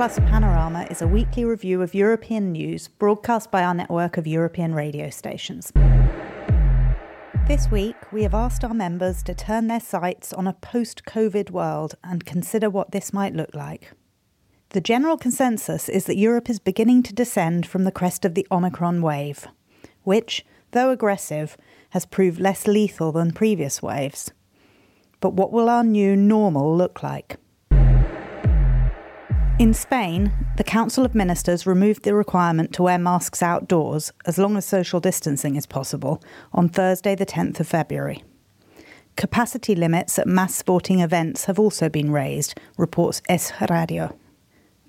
Plus Panorama is a weekly review of European news broadcast by our network of European radio stations. This week, we have asked our members to turn their sights on a post COVID world and consider what this might look like. The general consensus is that Europe is beginning to descend from the crest of the Omicron wave, which, though aggressive, has proved less lethal than previous waves. But what will our new normal look like? In Spain, the Council of Ministers removed the requirement to wear masks outdoors, as long as social distancing is possible, on Thursday, the 10th of February. Capacity limits at mass sporting events have also been raised, reports Es Radio.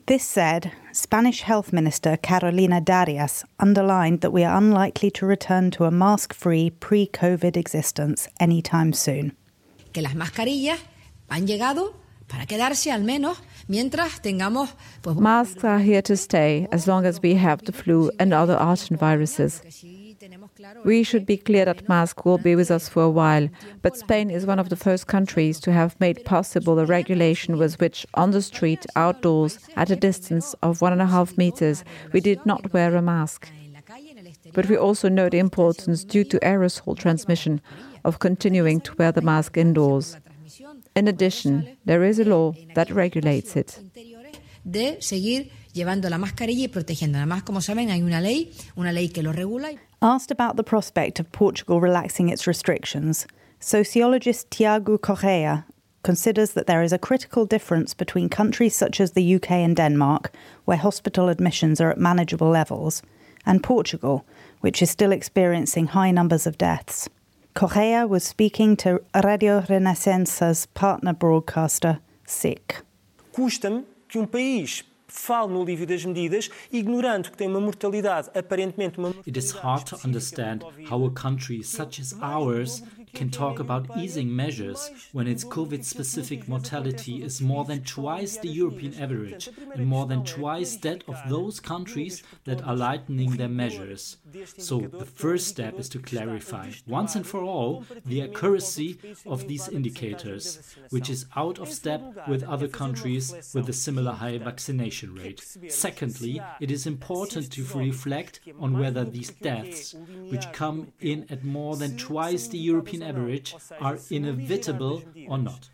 This said, Spanish Health Minister Carolina Darias underlined that we are unlikely to return to a mask free pre COVID existence anytime soon. Que las mascarillas han llegado para quedarse al menos mientras tengamos. Pues, Masks are here to stay as long as we have the flu and other archen viruses. We should be clear that masks will be with us for a while, but Spain is one of the first countries to have made possible a regulation with which, on the street, outdoors, at a distance of one and a half meters, we did not wear a mask. But we also know the importance, due to aerosol transmission, of continuing to wear the mask indoors. In addition, there is a law that regulates it. De seguir llevando la mascarilla y protegiéndola. Además, como saben, hay una ley, una ley que lo regula. Asked about the prospect of Portugal relaxing its restrictions, sociologist Tiago Correia considers that there is a critical difference between countries such as the UK and Denmark, where hospital admissions are at manageable levels, and Portugal, which is still experiencing high numbers of deaths. Correia was speaking to Radio Renascença's partner broadcaster, SIC. Custa-me que um país fale no alívio das medidas, ignorando que tem uma mortalidade aparentemente uma It is hard to understand how a country such as ours can talk about easing measures when its COVID specific mortality is more than twice the European average and more than twice that of those countries that are lightening their measures. So, the first step is to clarify, once and for all, the accuracy of these indicators, which is out of step with other countries with a similar high vaccination rate. Secondly, it is important to reflect on whether these deaths, which come in at more than twice the European average are inevitable or not.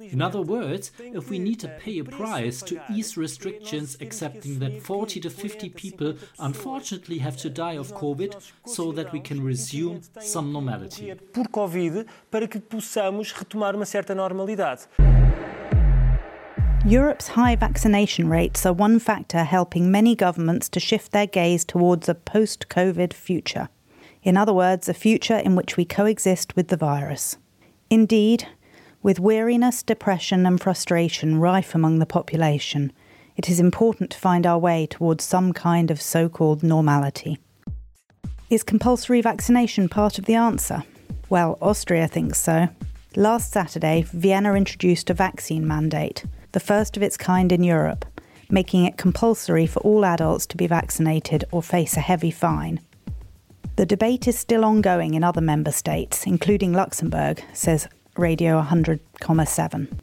In other words, if we need to pay a price to ease restrictions, accepting that 40 to 50 people unfortunately have to die of COVID so that we can resume some normality. por Covid para que possamos retomar uma certa normalidade. Europe's high vaccination rates are one factor helping many governments to shift their gaze towards a post COVID future. In other words, a future in which we coexist with the virus. Indeed, with weariness, depression, and frustration rife among the population, it is important to find our way towards some kind of so called normality. Is compulsory vaccination part of the answer? Well, Austria thinks so. Last Saturday, Vienna introduced a vaccine mandate, the first of its kind in Europe, making it compulsory for all adults to be vaccinated or face a heavy fine. The debate is still ongoing in other member states, including Luxembourg, says Radio 100,7.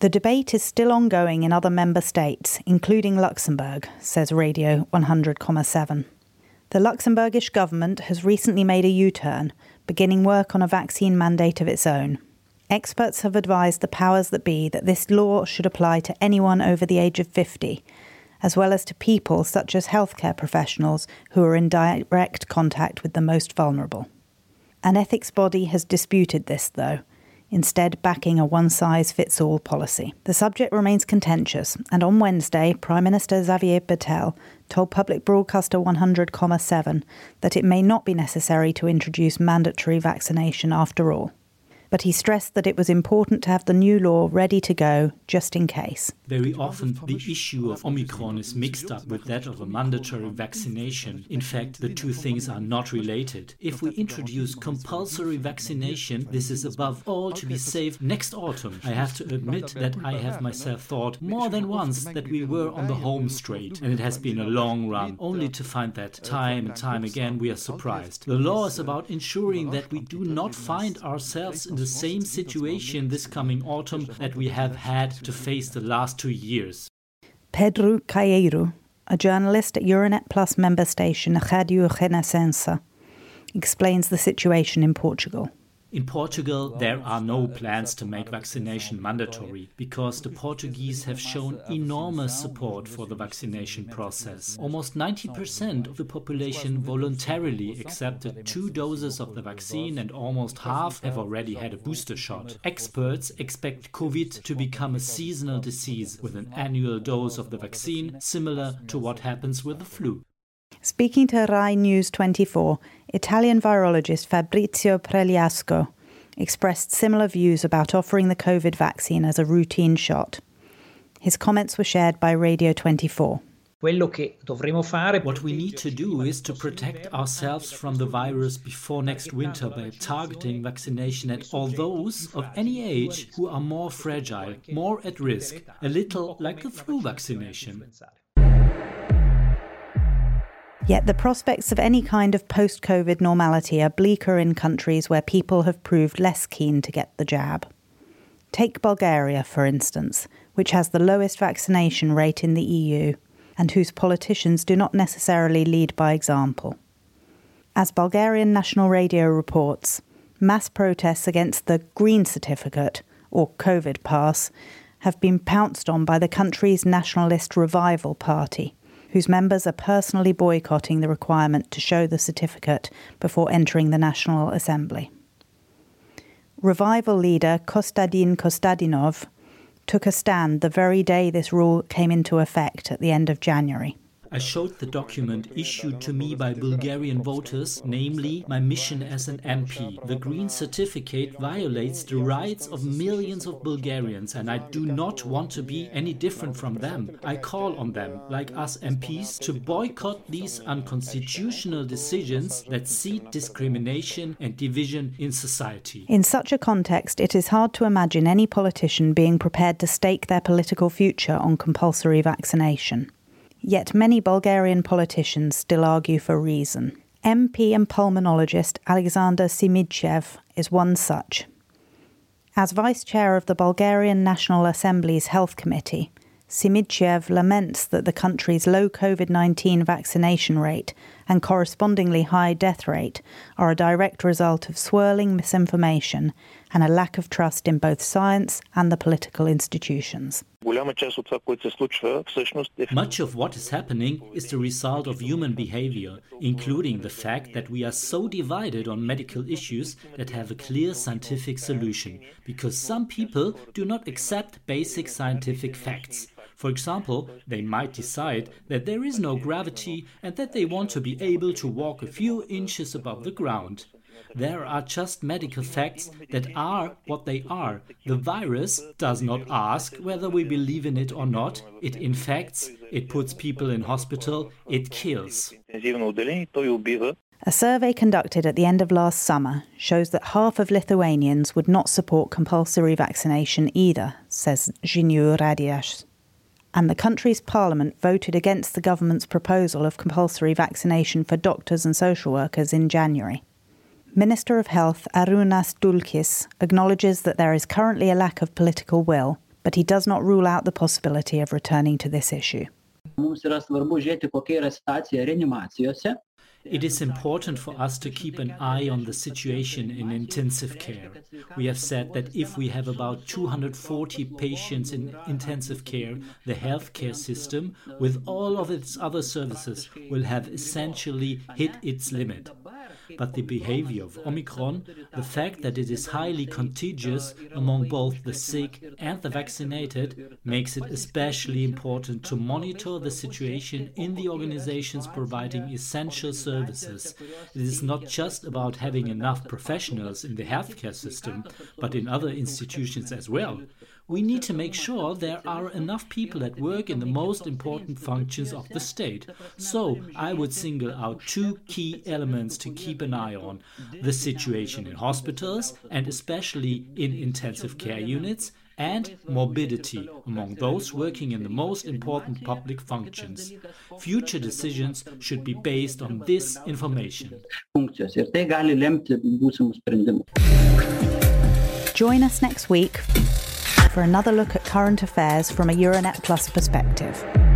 The debate is still ongoing in other member states, including Luxembourg, says Radio 100,7. The Luxembourgish government has recently made a U turn, beginning work on a vaccine mandate of its own. Experts have advised the powers that be that this law should apply to anyone over the age of 50, as well as to people such as healthcare professionals who are in direct contact with the most vulnerable. An ethics body has disputed this, though, instead backing a one size fits all policy. The subject remains contentious, and on Wednesday, Prime Minister Xavier Bettel told public broadcaster 100,7 that it may not be necessary to introduce mandatory vaccination after all. But he stressed that it was important to have the new law ready to go just in case. Very often, the issue of Omicron is mixed up with that of a mandatory vaccination. In fact, the two things are not related. If we introduce compulsory vaccination, this is above all to be safe next autumn. I have to admit that I have myself thought more than once that we were on the home straight, and it has been a long run, only to find that time and time again we are surprised. The law is about ensuring that we do not find ourselves in the same situation this coming autumn that we have had to face the last two years. Pedro Caeiro, a journalist at Euranet Plus member station Radio Renascença, explains the situation in Portugal. In Portugal, there are no plans to make vaccination mandatory because the Portuguese have shown enormous support for the vaccination process. Almost 90% of the population voluntarily accepted two doses of the vaccine, and almost half have already had a booster shot. Experts expect COVID to become a seasonal disease with an annual dose of the vaccine, similar to what happens with the flu. Speaking to Rai News 24, Italian virologist Fabrizio Pregliasco expressed similar views about offering the COVID vaccine as a routine shot. His comments were shared by Radio 24. What we need to do is to protect ourselves from the virus before next winter by targeting vaccination at all those of any age who are more fragile, more at risk, a little like the flu vaccination. Yet the prospects of any kind of post COVID normality are bleaker in countries where people have proved less keen to get the jab. Take Bulgaria, for instance, which has the lowest vaccination rate in the EU and whose politicians do not necessarily lead by example. As Bulgarian National Radio reports, mass protests against the Green Certificate, or COVID Pass, have been pounced on by the country's nationalist Revival Party whose members are personally boycotting the requirement to show the certificate before entering the National Assembly. Revival leader Kostadin Kostadinov took a stand the very day this rule came into effect at the end of January. I showed the document issued to me by Bulgarian voters, namely my mission as an MP. The Green Certificate violates the rights of millions of Bulgarians, and I do not want to be any different from them. I call on them, like us MPs, to boycott these unconstitutional decisions that seed discrimination and division in society. In such a context, it is hard to imagine any politician being prepared to stake their political future on compulsory vaccination. Yet many Bulgarian politicians still argue for reason. MP and pulmonologist Alexander Simitchev is one such. As vice chair of the Bulgarian National Assembly's Health Committee, Simitchev laments that the country's low COVID 19 vaccination rate and correspondingly high death rate are a direct result of swirling misinformation and a lack of trust in both science and the political institutions. Much of what is happening is the result of human behavior, including the fact that we are so divided on medical issues that have a clear scientific solution, because some people do not accept basic scientific facts. For example, they might decide that there is no gravity and that they want to be able to walk a few inches above the ground. There are just medical facts that are what they are. The virus does not ask whether we believe in it or not. It infects, it puts people in hospital, it kills. A survey conducted at the end of last summer shows that half of Lithuanians would not support compulsory vaccination either, says Žinių radijas and the country's parliament voted against the government's proposal of compulsory vaccination for doctors and social workers in January. Minister of Health Arūnas Dulkis acknowledges that there is currently a lack of political will, but he does not rule out the possibility of returning to this issue. It is important for us to keep an eye on the situation in intensive care. We have said that if we have about 240 patients in intensive care, the healthcare system, with all of its other services, will have essentially hit its limit but the behavior of Omicron, the fact that it is highly contagious among both the sick and the vaccinated, makes it especially important to monitor the situation in the organizations providing essential services. It is not just about having enough professionals in the healthcare system, but in other institutions as well we need to make sure there are enough people at work in the most important functions of the state. So I would single out two key elements to keep an eye on the situation in hospitals and especially in intensive care units and morbidity among those working in the most important public functions. Future decisions should be based on this information. Join us next week for another look at current affairs from a Euranet Plus perspective.